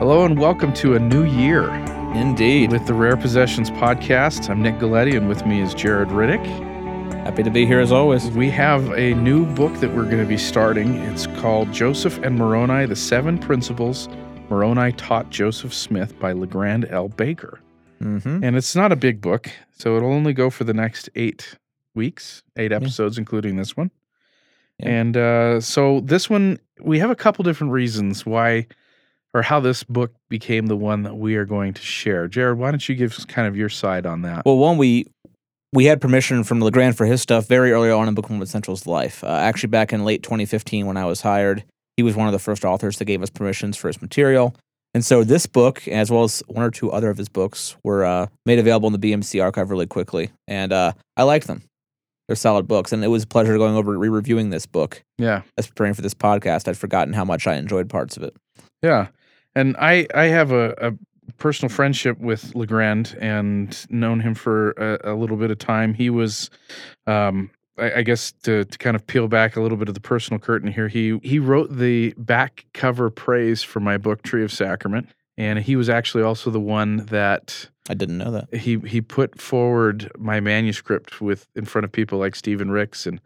Hello and welcome to a new year Indeed. with the Rare Possessions podcast. I'm Nick Galieti and with me is Jared Riddick. Happy to be here as always. We have a new book that we're going to be starting. It's called Joseph and Moroni The Seven Principles Moroni Taught Joseph Smith by LeGrand L. Baker. Mm-hmm. And it's not a big book, so it'll only go for the next eight weeks, eight episodes, including this one. Yeah. And uh, so this one, we have a couple different reasons why or how this book became the one that we are going to share. Jared, why don't you give us kind of your side on that? Well, one, we we had permission from Legrand for his stuff very early on in Book of Central's life. Uh, actually, back in late 2015 when I was hired, he was one of the first authors that gave us permissions for his material. And so this book, as well as one or two other of his books, were uh, made available in the BMC archive really quickly. And uh, I liked them. They're solid books. And it was a pleasure going over re-reviewing this book yeah. as preparing for this podcast. I'd forgotten how much I enjoyed parts of it. Yeah. And I, I have a, a personal friendship with Legrand and known him for a, a little bit of time. He was, um, I, I guess, to, to kind of peel back a little bit of the personal curtain here, he, he wrote the back cover praise for my book, Tree of Sacrament. And he was actually also the one that I didn't know that. he he put forward my manuscript with in front of people like Stephen Ricks and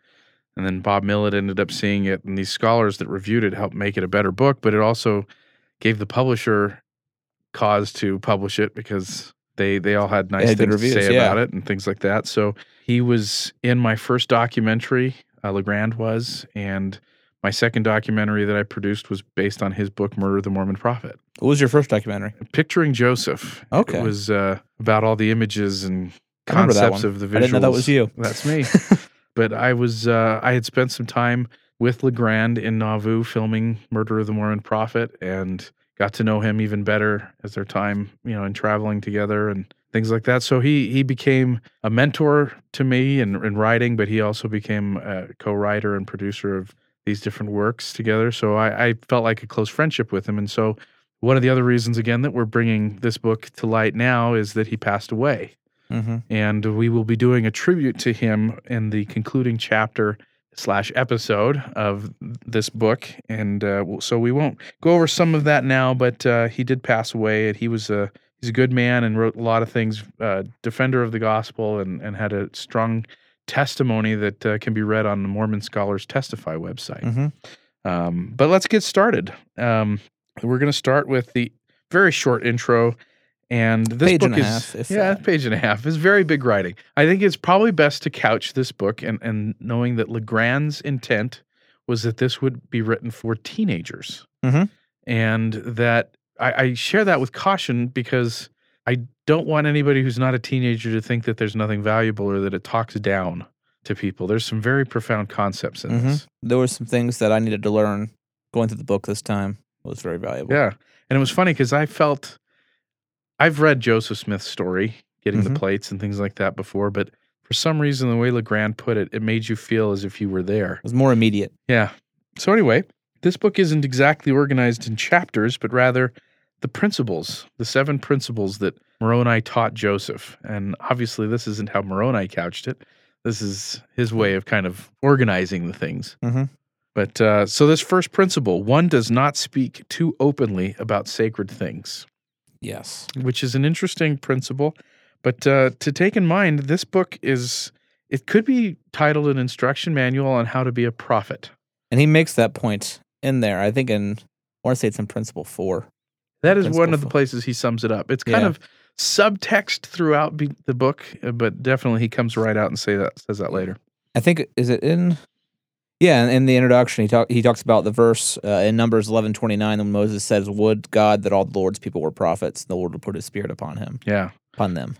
and then Bob Millet ended up seeing it and these scholars that reviewed it helped make it a better book but it also gave the publisher cause to publish it because they they all had nice had things to say yeah. about it and things like that so he was in my first documentary uh, Legrand was and my second documentary that I produced was based on his book Murder of the Mormon Prophet What was your first documentary? Picturing Joseph. Okay. It was uh, about all the images and concepts of the visuals. I didn't know that was you. That's me. but I was uh, I had spent some time with Legrand in Nauvoo filming Murder of the Mormon Prophet and got to know him even better as their time, you know, in traveling together and things like that. So he he became a mentor to me in, in writing, but he also became a co-writer and producer of these different works together. So I, I felt like a close friendship with him. And so one of the other reasons, again, that we're bringing this book to light now is that he passed away. Mm-hmm. And we will be doing a tribute to him in the concluding chapter slash episode of this book. And uh, so we won't go over some of that now, but uh, he did pass away. And he was a he's a good man and wrote a lot of things, uh, defender of the gospel, and and had a strong testimony that uh, can be read on the Mormon Scholars Testify website. Mm-hmm. Um, but let's get started. Um, we're going to start with the very short intro. And this Page book and a is half, yeah, that. page and a half. It's very big writing. I think it's probably best to couch this book and and knowing that Legrand's intent was that this would be written for teenagers, Mhm. and that I, I share that with caution because I don't want anybody who's not a teenager to think that there's nothing valuable or that it talks down to people. There's some very profound concepts in Mhm. this. There were some things that I needed to learn going through the book this time. It was very valuable. Yeah. And it was funny because I felt I've read Joseph Smith's story, getting the Mhm. plates and things like that before, but for some reason, the way Legrand put it, it made you feel as if you were there. It was more immediate. Yeah. So, anyway, this book isn't exactly organized in chapters, but rather the principles, the seven principles that Moroni taught Joseph. And obviously, this isn't how Moroni couched it. This is his way of kind of organizing the things. Mhm. But uh, so, this first principle one does not speak too openly about sacred things, Yes. which is an interesting principle. But uh, to take in mind, this book is, it could be titled an instruction manual on how to be a prophet. And he makes that point in there. I think in, I want to say it's in Principle 4. That is Principle one of the places he sums it up. It's kind Yeah. of subtext throughout be- the book, but definitely he comes right out and say that says that later. I think, is it in? Yeah, in, in the introduction, he, talk, he talks about the verse uh, in Numbers eleven twenty nine when Moses says, Would God that all the Lord's people were prophets, and the Lord would put his spirit upon him, Yeah. upon them.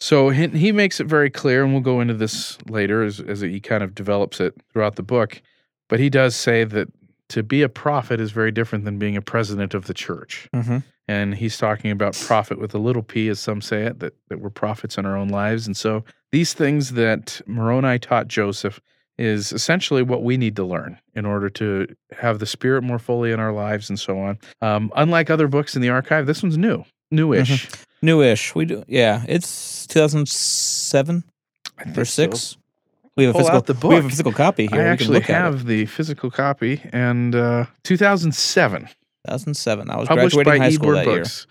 So he, he makes it very clear, and we'll go into this later as, as he kind of develops it throughout the book. But he does say that to be a prophet is very different than being a president of the church. Mm-hmm. And he's talking about prophet with a little p, as some say it, that, that we're prophets in our own lives. And so these things that Moroni taught Joseph is essentially what we need to learn in order to have the spirit more fully in our lives and so on. Um, unlike other books in the archive, this one's new, newish. Newish. We do. Yeah, it's 2007 I think or so. six. We have a Pull physical. out the We have a physical copy here. I actually look at it. have the physical copy, and uh, 2007. 2007. I was published graduating by high school Eborn that Books.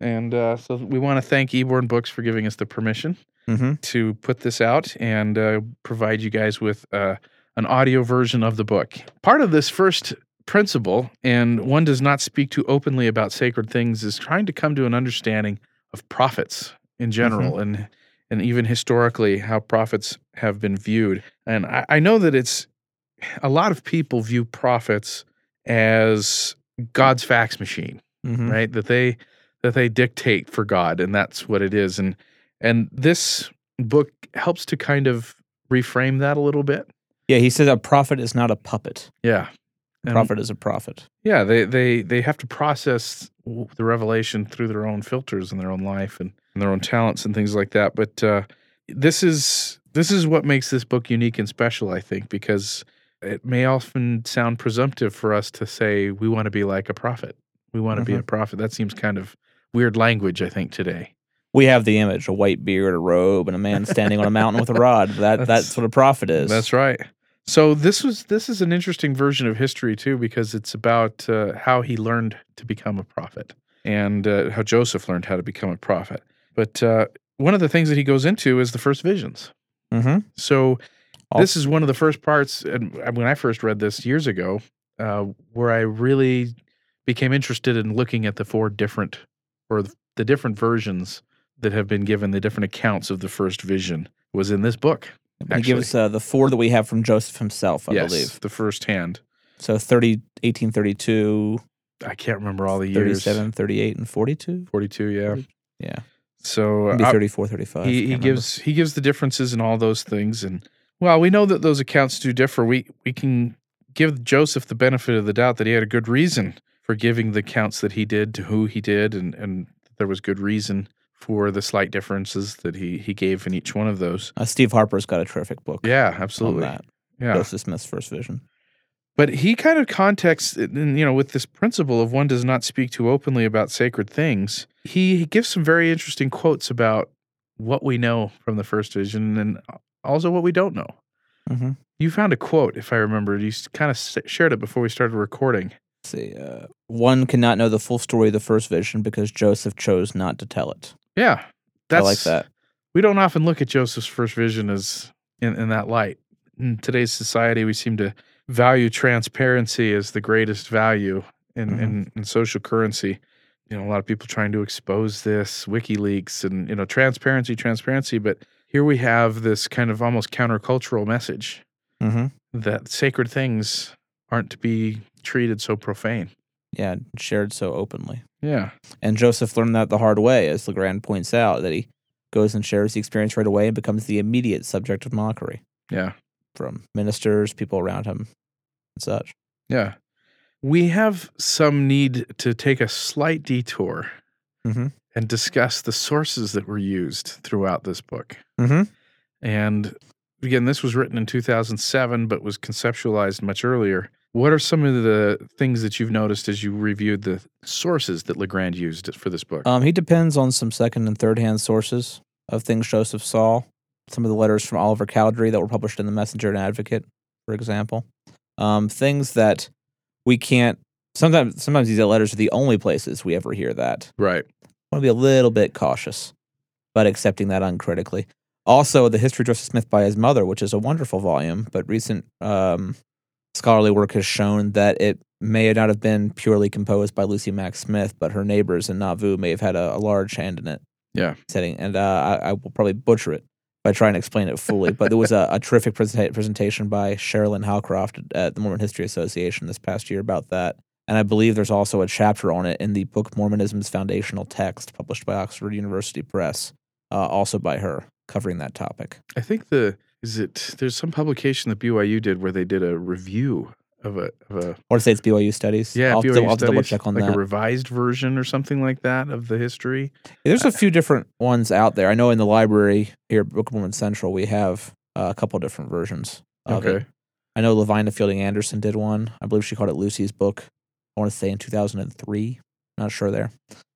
And uh, so we want to thank Eborn Books for giving us the permission year. hmm to put this out and uh, provide you guys with uh, an audio version of the book. Part of this first principle, and one does not speak too openly about sacred things, is trying to come to an understanding of prophets in general and and even historically how prophets have been viewed. And I, I know that it's a lot of people view prophets as God's fax machine hmm right that they that they dictate for god and that's what it is and and this book helps to kind of reframe that a little bit Yeah, he says a prophet is not a puppet. yeah A And- prophet is a prophet. yeah they they they have to process the revelation through their own filters in their own life and, and their own talents and things like that but uh this is this is what makes this book unique and special i think because it may often sound presumptive for us to say we want to be like a prophet we want to be Mhm. a prophet that seems kind of weird language i think today We have the image: a white beard, a robe, and a man standing on a mountain with a rod. That That's- that's, what a prophet is. That's right. So this was this is an interesting version of history too because it's about uh, how he learned to become a prophet and uh, how Joseph learned how to become a prophet. But uh, one of the things that he goes into is the first visions. Mm-hmm. So this is one of the first parts, and when I first read this years ago, uh, where I really became interested in looking at the four different or the different versions that have been given, the different accounts of the first vision, was in this book. He actually. gives uh, the four that we have from Joseph himself, I yes, believe. the first hand. So 30, 1832, I can't remember all the years. 37, 38, and 42. 42, yeah. Yeah. So Maybe uh, 34, 35. he, he gives he gives the differences in all those things and well, we know that those accounts do differ. We we can give Joseph the benefit of the doubt that he had a good reason for giving the accounts that he did to who he did and and there was good reason for the slight differences that he he gave in each one of those. Uh, Steve Harper's got a terrific book Yeah, on absolutely. that. Yeah. Joseph Smith's first vision. But he kind of contexts, in, you know, with this principle of one does not speak too openly about sacred things. He, he gives some very interesting quotes about what we know from the first vision and also what we don't know. Mm-hmm. You found a quote, if I remember. You kind of shared it before we started recording. see. Uh, one cannot know the full story of the first vision because Joseph chose not to tell it. Yeah, that's I like that. We don't often look at Joseph's first vision as in, in that light. In today's society, we seem to value transparency as the greatest value in, Mhm. in, in social currency. You know, a lot of people trying to expose this, WikiLeaks, and you know, transparency, transparency. But here we have this kind of almost countercultural message Mm-hmm. that sacred things aren't to be treated so profane. Yeah, shared so openly. Yeah, And Joseph learned that the hard way, as Legrand points out, that he goes and shares the experience right away and becomes the immediate subject of mockery yeah, from ministers, people around him, and such. yeah. We have some need to take a slight detour Mhm. and discuss the sources that were used throughout this book. Mm-hmm. And again, this was written in 2007, but was conceptualized much earlier. What are some of the things that you've noticed as you reviewed the sources that Legrand used for this book? Um, he depends on some second and third hand sources of things Joseph saw. Some of the letters from Oliver Cowdery that were published in the Messenger and Advocate, for example. Um, things that we can't. Sometimes, sometimes these letters are the only places we ever hear that. right. I want to be a little bit cautious about accepting that uncritically. Also, the history of Joseph Smith by his mother, which is a wonderful volume, but recent um, scholarly work has shown that it may not have been purely composed by Lucy Mack Smith, but her neighbors in Nauvoo may have had a, a large hand in it. Yeah. Setting, and uh, I, I will probably butcher it by trying to explain it fully. but there was a, a terrific presenta- presentation by Sharalyn Howcroft at the Mormon History Association this past year about that. And I believe there's also a chapter on it in the book Mormonism's Foundational Text, published by Oxford University Press, uh, also by her, covering that topic. I think the is it there's some publication that BYU did where they did a review of a of a to say it's BYU Studies. yeah I'll, have to- I'll studies, check on like that. a revised version or something like that of the history. There's a few different ones out there. I know in the library here at Book of Mormon Central, we have uh, a couple different versions of it. Okay, I know Lavina Fielding Anderson did one. I believe she called it Lucy's book. I want to say in 2003. Not sure there.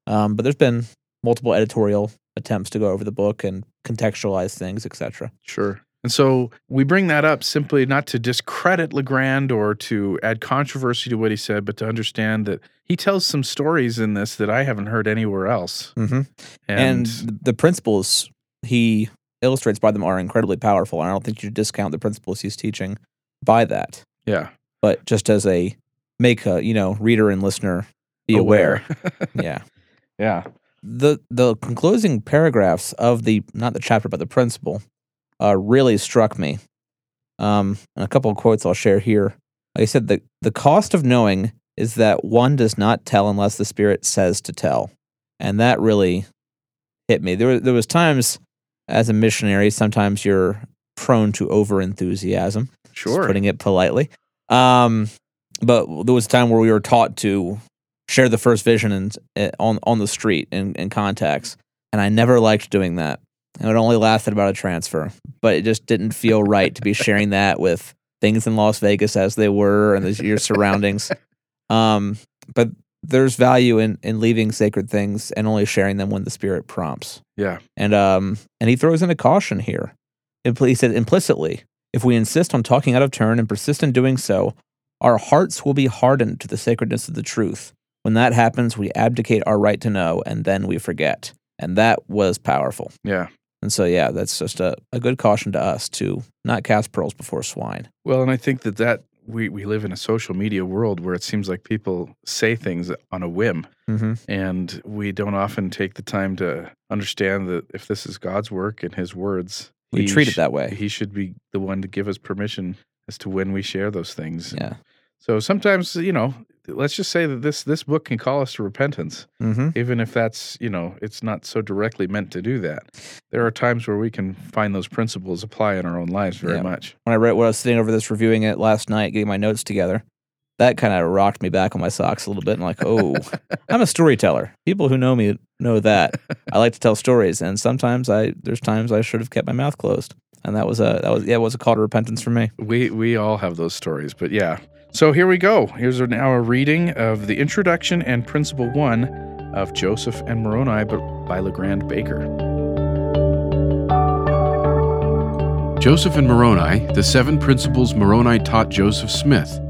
Um, but there's been multiple editorial attempts to go over the book and contextualize things, etc. sure. And so we bring that up simply not to discredit Legrand or to add controversy to what he said, but to understand that he tells some stories in this that I haven't heard anywhere else. Mm-hmm. And, And, the principles he illustrates by them are incredibly powerful. And I don't think you discount the principles he's teaching by that. yeah, But just as a make a you know reader and listener be aware. yeah. yeah. the the closing paragraphs of the not the chapter but the principle uh, really struck me. Um, and a couple of quotes I'll share here. Like I said, the the cost of knowing is that one does not tell unless the Spirit says to tell, and that really hit me. There were- there was times as a missionary, sometimes you're prone to over enthusiasm Sure. putting it politely. Um, but there was a time where we were taught to share the first vision and uh, on on the street in, in contacts, and I never liked doing that. And it only lasted about a transfer, but it just didn't feel right to be sharing that with things in Las Vegas as they were and the, your surroundings. Um, but there's value in in leaving sacred things and only sharing them when the Spirit prompts. yeah. And um, and he throws in a caution here. He said implicitly, if we insist on talking out of turn and persist in doing so, our hearts will be hardened to the sacredness of the truth. When that happens, we abdicate our right to know, and then we forget. And that was powerful. Yeah. And so, yeah, that's just a, a good caution to us to not cast pearls before swine. Well, and I think that that we, we live in a social media world where it seems like people say things on a whim. Mm-hmm. And we don't often take the time to understand that if this is God's work and His words, We treat it that way. He should be the one to give us permission as to when we share those things. Yeah. So sometimes, you know, let's just say that this this book can call us to repentance, Mm-hmm. even if that's you know it's not so directly meant to do that. There are times where we can find those principles apply in our own lives very Yeah. much. When I read, when I was sitting over this reviewing it last night, getting my notes together, that kind of rocked me back on my socks a little bit. And like, oh, I'm a storyteller. People who know me know that I like to tell stories, and sometimes I there's times I should have kept my mouth closed, and that was a that was yeah, it was a call to repentance for me. We we all have those stories, but yeah. So here we go. Here's now a reading of the introduction and principle one of Joseph and Moroni, by Legrand Baker. Joseph and Moroni: The Seven Principles Moroni Taught Joseph Smith,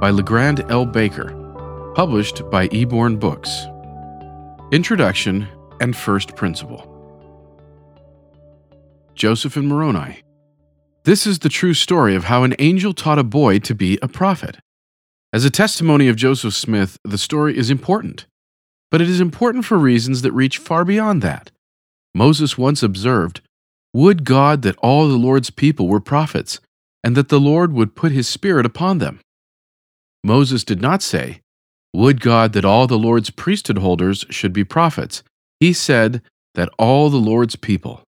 by Legrand L. Baker, published by Eborn Books. Introduction and first principle. Joseph and Moroni. This is the true story of how an angel taught a boy to be a prophet. As a testimony of Joseph Smith, the story is important. But it is important for reasons that reach far beyond that. Moses once observed, Would God that all the Lord's people were prophets, and that the Lord would put his Spirit upon them. Moses did not say, Would God that all the Lord's priesthood holders should be prophets. He said, That all the Lord's people.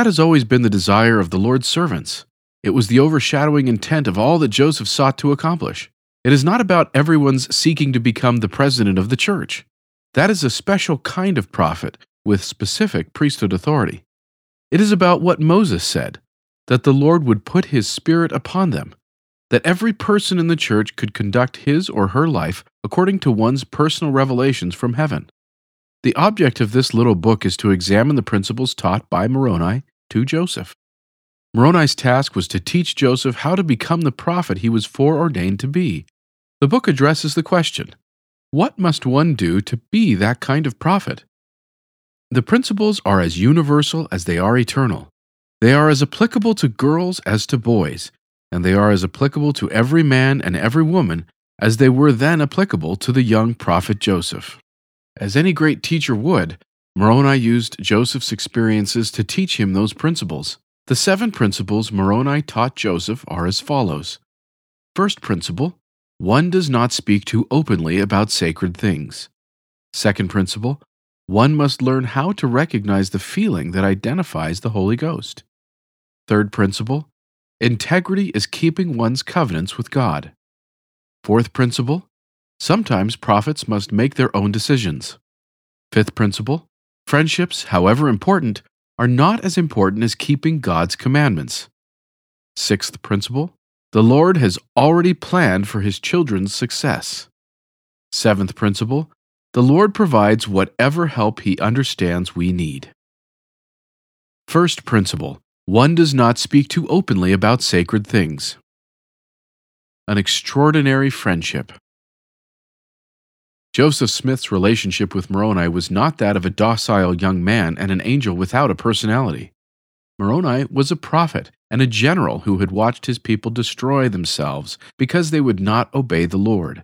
That has always been the desire of the Lord's servants. It was the overshadowing intent of all that Joseph sought to accomplish. It is not about everyone's seeking to become the president of the church. That is a special kind of prophet with specific priesthood authority. It is about what Moses said that the Lord would put his spirit upon them, that every person in the church could conduct his or her life according to one's personal revelations from heaven. The object of this little book is to examine the principles taught by Moroni to Joseph. Moroni's task was to teach Joseph how to become the prophet he was foreordained to be. The book addresses the question what must one do to be that kind of prophet? The principles are as universal as they are eternal. They are as applicable to girls as to boys, and they are as applicable to every man and every woman as they were then applicable to the young prophet Joseph. As any great teacher would, Moroni used Joseph's experiences to teach him those principles. The seven principles Moroni taught Joseph are as follows. First principle one does not speak too openly about sacred things. Second principle one must learn how to recognize the feeling that identifies the Holy Ghost. Third principle integrity is keeping one's covenants with God. Fourth principle sometimes prophets must make their own decisions. Fifth principle friendships, however important, are not as important as keeping God's commandments. Sixth principle the Lord has already planned for his children's success. Seventh principle the Lord provides whatever help he understands we need. First principle One does not speak too openly about sacred things. An extraordinary friendship. Joseph Smith's relationship with Moroni was not that of a docile young man and an angel without a personality. Moroni was a prophet and a general who had watched his people destroy themselves because they would not obey the Lord.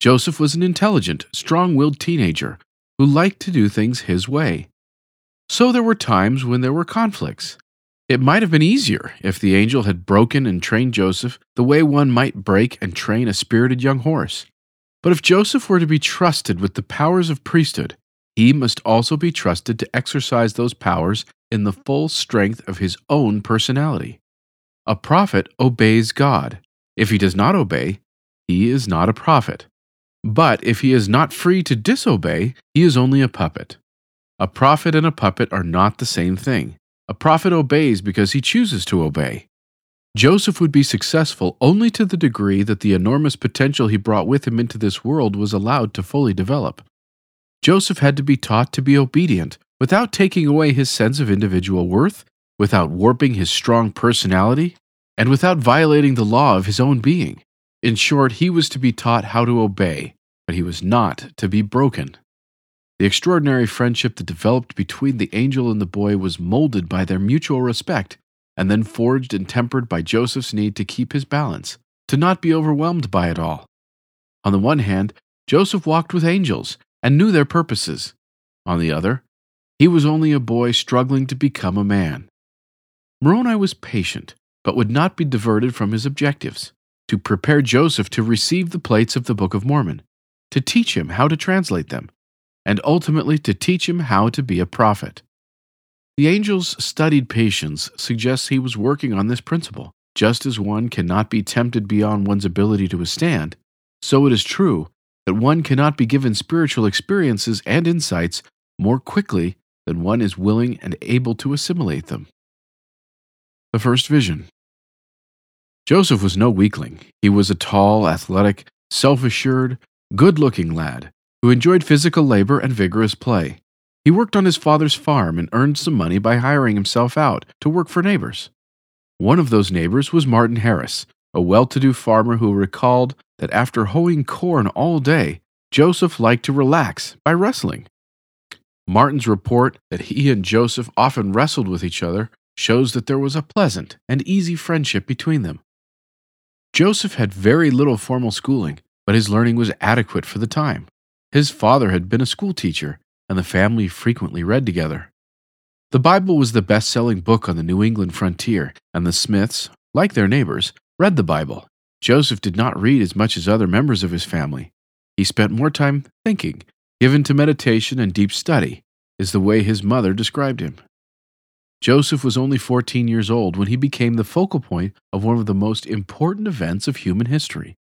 Joseph was an intelligent, strong willed teenager who liked to do things his way. So there were times when there were conflicts. It might have been easier if the angel had broken and trained Joseph the way one might break and train a spirited young horse. But if Joseph were to be trusted with the powers of priesthood, he must also be trusted to exercise those powers in the full strength of his own personality. A prophet obeys God. If he does not obey, he is not a prophet. But if he is not free to disobey, he is only a puppet. A prophet and a puppet are not the same thing. A prophet obeys because he chooses to obey. Joseph would be successful only to the degree that the enormous potential he brought with him into this world was allowed to fully develop. Joseph had to be taught to be obedient without taking away his sense of individual worth, without warping his strong personality, and without violating the law of his own being. In short, he was to be taught how to obey, but he was not to be broken. The extraordinary friendship that developed between the angel and the boy was molded by their mutual respect, and then forged and tempered by Joseph's need to keep his balance, to not be overwhelmed by it all. On the one hand, Joseph walked with angels and knew their purposes. On the other, he was only a boy struggling to become a man. Moroni was patient, but would not be diverted from his objectives to prepare Joseph to receive the plates of the Book of Mormon, to teach him how to translate them, and ultimately to teach him how to be a prophet. The angel's studied patience suggests he was working on this principle. Just as one cannot be tempted beyond one's ability to withstand, so it is true that one cannot be given spiritual experiences and insights more quickly than one is willing and able to assimilate them. The first vision. Joseph was no weakling. He was a tall, athletic, self assured, good looking lad who enjoyed physical labor and vigorous play. He worked on his father's farm and earned some money by hiring himself out to work for neighbors. One of those neighbors was Martin Harris, a well to do farmer who recalled that after hoeing corn all day, Joseph liked to relax by wrestling. Martin's report that he and Joseph often wrestled with each other shows that there was a pleasant and easy friendship between them. Joseph had very little formal schooling, but his learning was adequate for the time. His father had been a schoolteacher, and the family frequently read together. The Bible was the best selling book on the New England frontier, and the Smiths, like their neighbors, read the Bible. Joseph did not read as much as other members of his family. He spent more time thinking, given to meditation and deep study, is the way his mother described him. Joseph was only 14 years old when he became the focal point of one of the most important events of human history.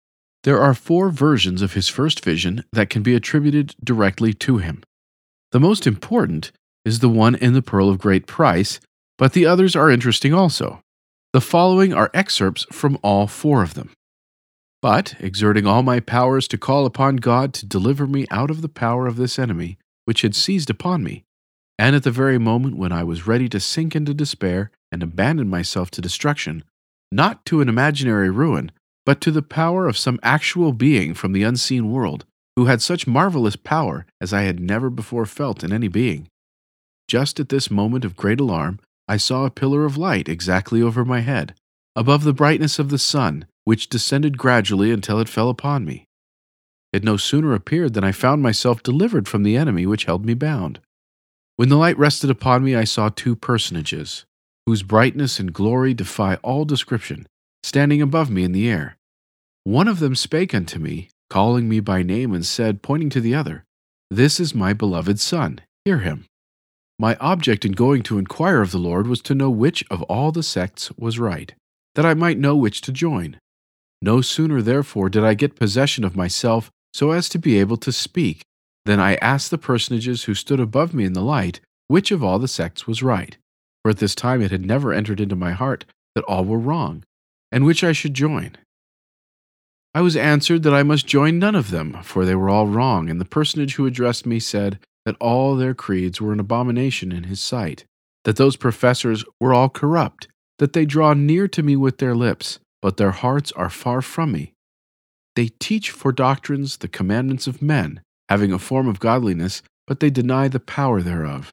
There are four versions of his first vision that can be attributed directly to him. The most important is the one in the Pearl of Great Price, but the others are interesting also. The following are excerpts from all four of them. But, exerting all my powers to call upon God to deliver me out of the power of this enemy, which had seized upon me, and at the very moment when I was ready to sink into despair and abandon myself to destruction, not to an imaginary ruin, but to the power of some actual being from the unseen world, who had such marvelous power as I had never before felt in any being. Just at this moment of great alarm, I saw a pillar of light exactly over my head, above the brightness of the sun, which descended gradually until it fell upon me. It no sooner appeared than I found myself delivered from the enemy which held me bound. When the light rested upon me, I saw two personages, whose brightness and glory defy all description, standing above me in the air. One of them spake unto me, calling me by name, and said, pointing to the other, This is my beloved Son, hear him. My object in going to inquire of the Lord was to know which of all the sects was right, that I might know which to join. No sooner, therefore, did I get possession of myself so as to be able to speak than I asked the personages who stood above me in the light which of all the sects was right, for at this time it had never entered into my heart that all were wrong, and which I should join. I was answered that I must join none of them, for they were all wrong, and the personage who addressed me said that all their creeds were an abomination in his sight, that those professors were all corrupt, that they draw near to me with their lips, but their hearts are far from me. They teach for doctrines the commandments of men, having a form of godliness, but they deny the power thereof.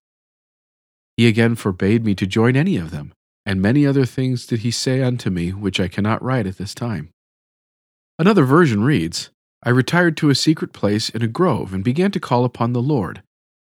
He again forbade me to join any of them, and many other things did he say unto me, which I cannot write at this time. Another version reads, I retired to a secret place in a grove and began to call upon the Lord.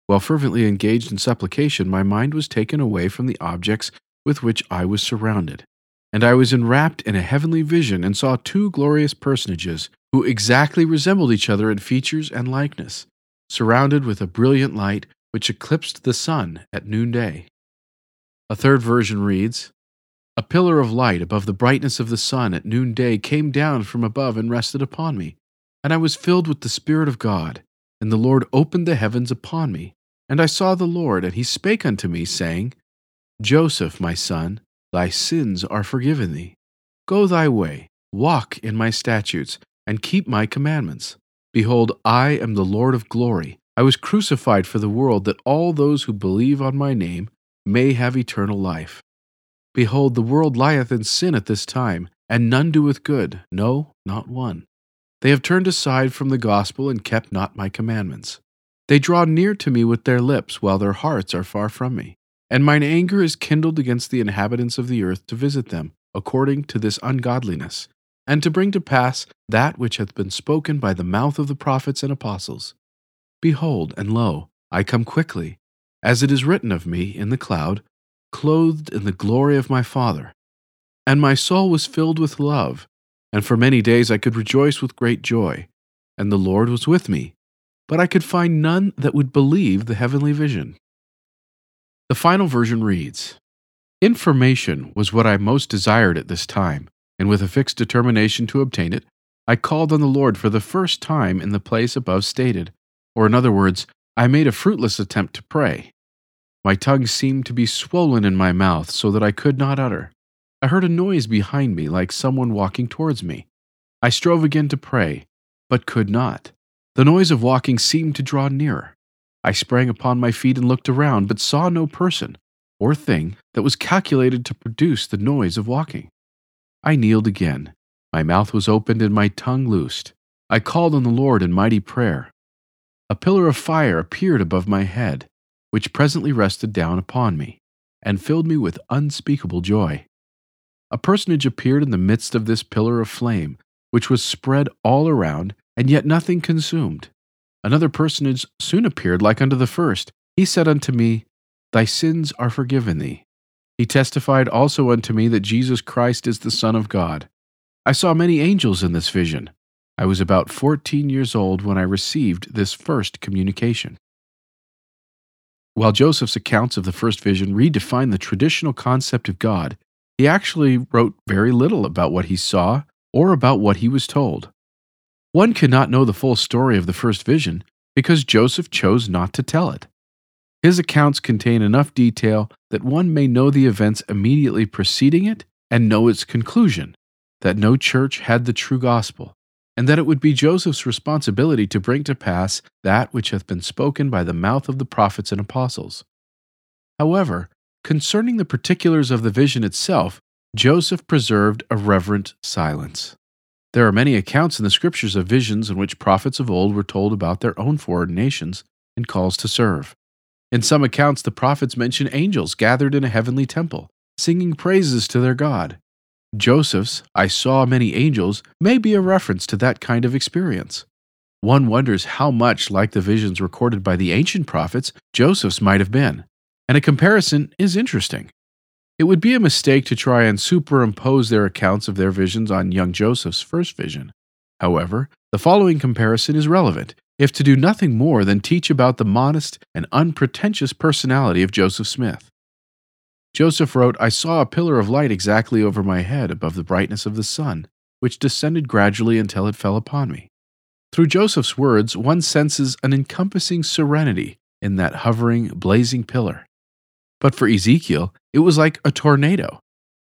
While fervently engaged in supplication, my mind was taken away from the objects with which I was surrounded, and I was enwrapped in a heavenly vision and saw two glorious personages who exactly resembled each other in features and likeness, surrounded with a brilliant light which eclipsed the sun at noonday. A third version reads A pillar of light above the brightness of the sun at noonday came down from above and rested upon me, and I was filled with the Spirit of God. And the Lord opened the heavens upon me, and I saw the Lord, and he spake unto me, saying, Joseph, my son, thy sins are forgiven thee. Go thy way, walk in my statutes, and keep my commandments. Behold, I am the Lord of glory. I was crucified for the world, that all those who believe on my name may have eternal life. Behold, the world lieth in sin at this time, and none doeth good, no, not one. They have turned aside from the gospel and kept not my commandments. They draw near to me with their lips, while their hearts are far from me. And mine anger is kindled against the inhabitants of the earth to visit them, according to this ungodliness, and to bring to pass that which hath been spoken by the mouth of the prophets and apostles. Behold, and lo, I come quickly, as it is written of me in the cloud, clothed in the glory of my Father. And my soul was filled with love and for many days I could rejoice with great joy, and the Lord was with me, but I could find none that would believe the heavenly vision. The final version reads Information was what I most desired at this time, and with a fixed determination to obtain it, I called on the Lord for the first time in the place above stated, or in other words, I made a fruitless attempt to pray. My tongue seemed to be swollen in my mouth so that I could not utter. I heard a noise behind me like someone walking towards me. I strove again to pray, but could not. The noise of walking seemed to draw nearer. I sprang upon my feet and looked around, but saw no person or thing that was calculated to produce the noise of walking. I kneeled again. My mouth was opened and my tongue loosed. I called on the Lord in mighty prayer. A pillar of fire appeared above my head, which presently rested down upon me, and filled me with unspeakable joy a personage appeared in the midst of this pillar of flame, which was spread all around, and yet nothing consumed. Another personage soon appeared like unto the first. He said unto me, Thy sins are forgiven thee. He testified also unto me that Jesus Christ is the Son of God. I saw many angels in this vision. I was about fourteen years old when I received this first communication. While Joseph's accounts of the first vision redefine the traditional concept of God, he actually wrote very little about what he saw or about what he was told. One cannot know the full story of the first vision because Joseph chose not to tell it. His accounts contain enough detail that one may know the events immediately preceding it and know its conclusion that no church had the true gospel, and that it would be Joseph's responsibility to bring to pass that which hath been spoken by the mouth of the prophets and apostles. However, Concerning the particulars of the vision itself, Joseph preserved a reverent silence. There are many accounts in the scriptures of visions in which prophets of old were told about their own foreordinations and calls to serve. In some accounts, the prophets mention angels gathered in a heavenly temple, singing praises to their God. Joseph's, I saw many angels, may be a reference to that kind of experience. One wonders how much like the visions recorded by the ancient prophets Joseph's might have been and a comparison is interesting. It would be a mistake to try and superimpose their accounts of their visions on young Joseph's first vision. However, the following comparison is relevant, if to do nothing more than teach about the modest and unpretentious personality of Joseph Smith. Joseph wrote, I saw a pillar of light exactly over my head above the brightness of the sun, which descended gradually until it fell upon me. Through Joseph's words, one senses an encompassing serenity in that hovering, blazing pillar. But for Ezekiel, it was like a tornado.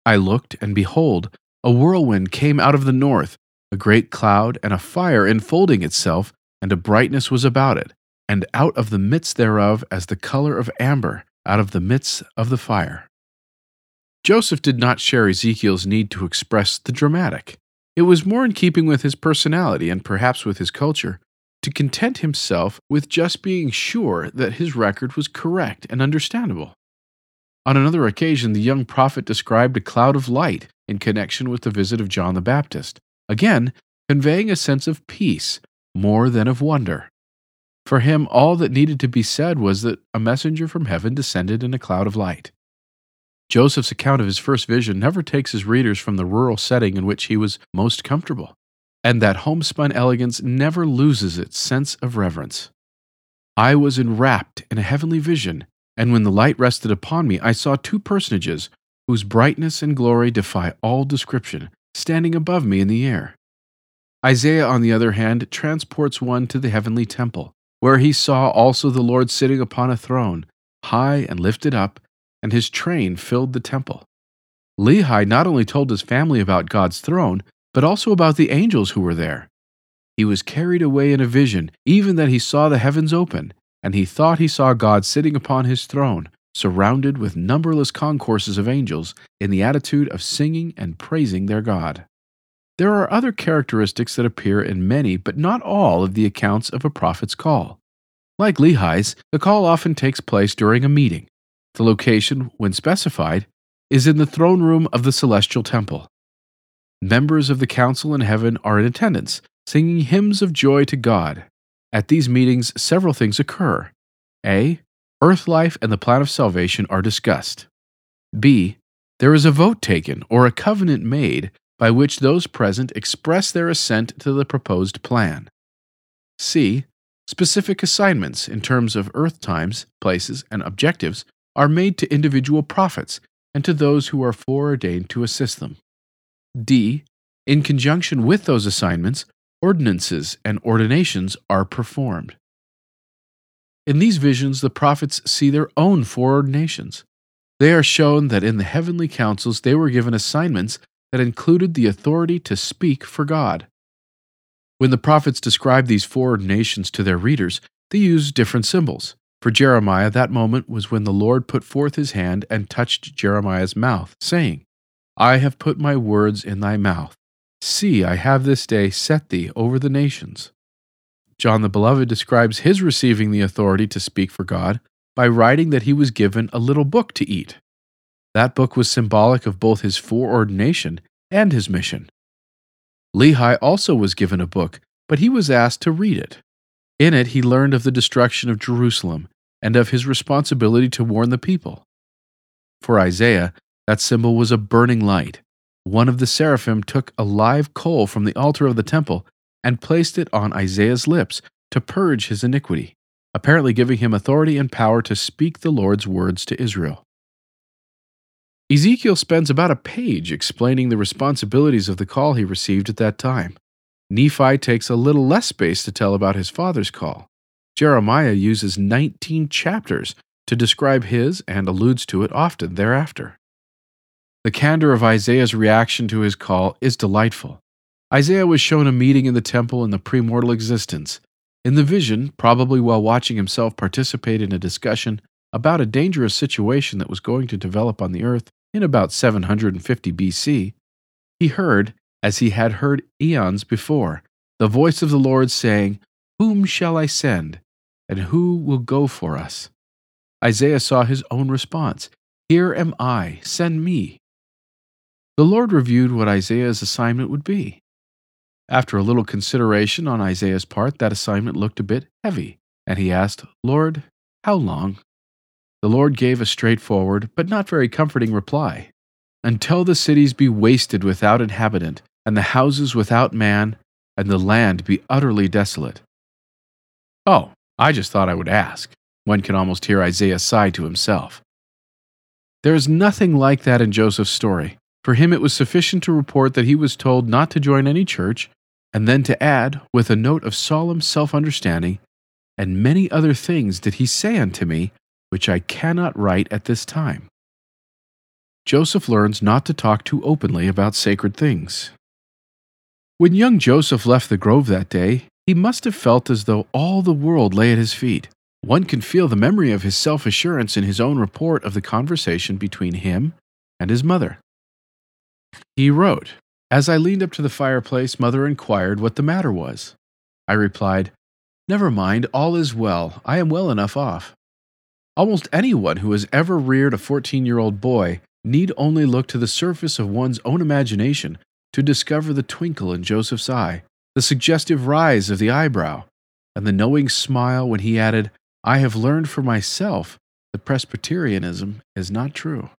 I looked, and behold, a whirlwind came out of the north, a great cloud, and a fire enfolding itself, and a brightness was about it, and out of the midst thereof as the color of amber, out of the midst of the fire. Joseph did not share Ezekiel's need to express the dramatic. It was more in keeping with his personality and perhaps with his culture to content himself with just being sure that his record was correct and understandable. On another occasion, the young prophet described a cloud of light in connection with the visit of John the Baptist, again conveying a sense of peace more than of wonder. For him, all that needed to be said was that a messenger from heaven descended in a cloud of light. Joseph's account of his first vision never takes his readers from the rural setting in which he was most comfortable, and that homespun elegance never loses its sense of reverence. I was enwrapped in a heavenly vision, and when the light rested upon me, I saw two personages whose brightness and glory defy all description, standing above me in the air. Isaiah, on the other hand, transports one to the heavenly temple, where he saw also the Lord sitting upon a throne, high and lifted up and his train filled the temple. Lehi not only told his family about God's throne, but also about the angels who were there. He was carried away in a vision, even that he saw the heavens open, and he thought he saw God sitting upon his throne, surrounded with numberless concourses of angels in the attitude of singing and praising their God. There are other characteristics that appear in many, but not all, of the accounts of a prophet's call. Like Lehi's, the call often takes place during a meeting, the location, when specified, is in the throne room of the celestial temple. Members of the council in heaven are in attendance, singing hymns of joy to God. At these meetings, several things occur. A. Earth life and the plan of salvation are discussed. B. There is a vote taken or a covenant made by which those present express their assent to the proposed plan. C. Specific assignments in terms of earth times, places, and objectives are made to individual prophets and to those who are foreordained to assist them. D. In conjunction with those assignments, ordinances and ordinations are performed. In these visions, the prophets see their own foreordinations. They are shown that in the heavenly councils they were given assignments that included the authority to speak for God. When the prophets describe these foreordinations to their readers, they use different symbols. For Jeremiah, that moment was when the Lord put forth his hand and touched Jeremiah's mouth, saying, I have put my words in thy mouth. See, I have this day set thee over the nations. John the Beloved describes his receiving the authority to speak for God by writing that he was given a little book to eat. That book was symbolic of both his foreordination and his mission. Lehi also was given a book, but he was asked to read it. In it, he learned of the destruction of Jerusalem and of his responsibility to warn the people. For Isaiah, that symbol was a burning light. One of the seraphim took a live coal from the altar of the temple and placed it on Isaiah's lips to purge his iniquity, apparently giving him authority and power to speak the Lord's words to Israel. Ezekiel spends about a page explaining the responsibilities of the call he received at that time. Nephi takes a little less space to tell about his father's call. Jeremiah uses 19 chapters to describe his and alludes to it often thereafter. The candor of Isaiah's reaction to his call is delightful. Isaiah was shown a meeting in the temple in the premortal existence. In the vision, probably while watching himself participate in a discussion about a dangerous situation that was going to develop on the earth in about 750 BC, he heard as he had heard eons before, the voice of the Lord saying, Whom shall I send? And who will go for us? Isaiah saw his own response Here am I, send me. The Lord reviewed what Isaiah's assignment would be. After a little consideration on Isaiah's part, that assignment looked a bit heavy, and he asked, Lord, how long? The Lord gave a straightforward, but not very comforting reply until the cities be wasted without inhabitant, and the houses without man, and the land be utterly desolate. Oh, I just thought I would ask. One can almost hear Isaiah sigh to himself. There is nothing like that in Joseph's story. For him, it was sufficient to report that he was told not to join any church, and then to add, with a note of solemn self understanding, and many other things did he say unto me, which I cannot write at this time. Joseph learns not to talk too openly about sacred things. When young Joseph left the grove that day, he must have felt as though all the world lay at his feet. One can feel the memory of his self assurance in his own report of the conversation between him and his mother. He wrote, As I leaned up to the fireplace, mother inquired what the matter was. I replied, Never mind, all is well. I am well enough off. Almost anyone who has ever reared a 14 year old boy need only look to the surface of one's own imagination to discover the twinkle in Joseph's eye, the suggestive rise of the eyebrow, and the knowing smile when he added, I have learned for myself that Presbyterianism is not true.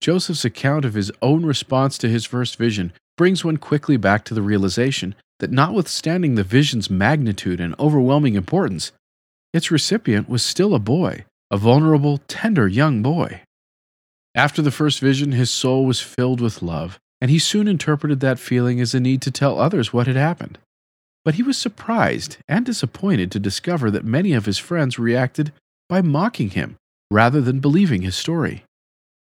Joseph's account of his own response to his first vision brings one quickly back to the realization that notwithstanding the vision's magnitude and overwhelming importance, its recipient was still a boy, a vulnerable, tender young boy. After the first vision, his soul was filled with love, and he soon interpreted that feeling as a need to tell others what had happened. But he was surprised and disappointed to discover that many of his friends reacted by mocking him rather than believing his story.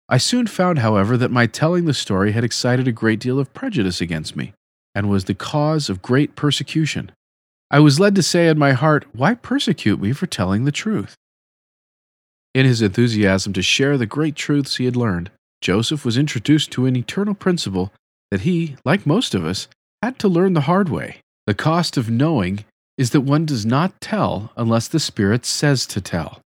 I soon found, however, that my telling the story had excited a great deal of prejudice against me, and was the cause of great persecution. I was led to say in my heart, Why persecute me for telling the truth? In his enthusiasm to share the great truths he had learned, Joseph was introduced to an eternal principle that he, like most of us, had to learn the hard way. The cost of knowing is that one does not tell unless the Spirit says to tell.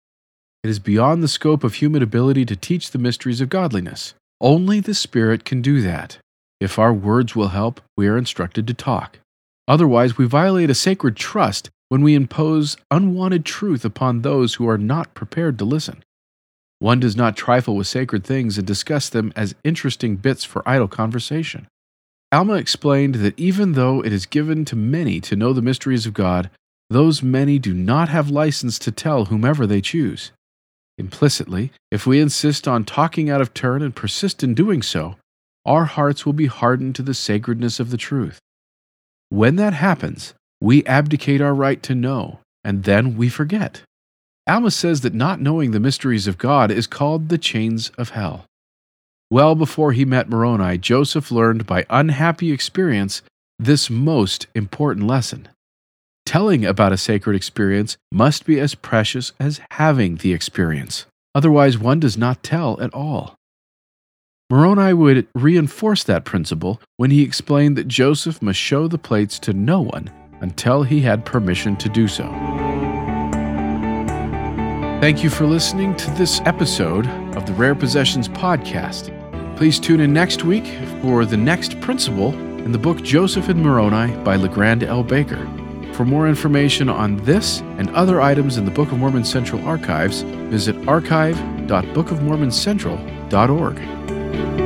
It is beyond the scope of human ability to teach the mysteries of godliness. Only the Spirit can do that. If our words will help, we are instructed to talk. Otherwise, we violate a sacred trust when we impose unwanted truth upon those who are not prepared to listen. One does not trifle with sacred things and discuss them as interesting bits for idle conversation. Alma explained that even though it is given to many to know the mysteries of God, those many do not have license to tell whomever they choose. Implicitly, if we insist on talking out of turn and persist in doing so, our hearts will be hardened to the sacredness of the truth. When that happens, we abdicate our right to know, and then we forget. Alma says that not knowing the mysteries of God is called the chains of hell. Well before he met Moroni, Joseph learned by unhappy experience this most important lesson. Telling about a sacred experience must be as precious as having the experience. Otherwise, one does not tell at all. Moroni would reinforce that principle when he explained that Joseph must show the plates to no one until he had permission to do so. Thank you for listening to this episode of the Rare Possessions Podcast. Please tune in next week for the next principle in the book Joseph and Moroni by LeGrand L. Baker. For more information on this and other items in the Book of Mormon Central archives, visit archive.bookofmormoncentral.org.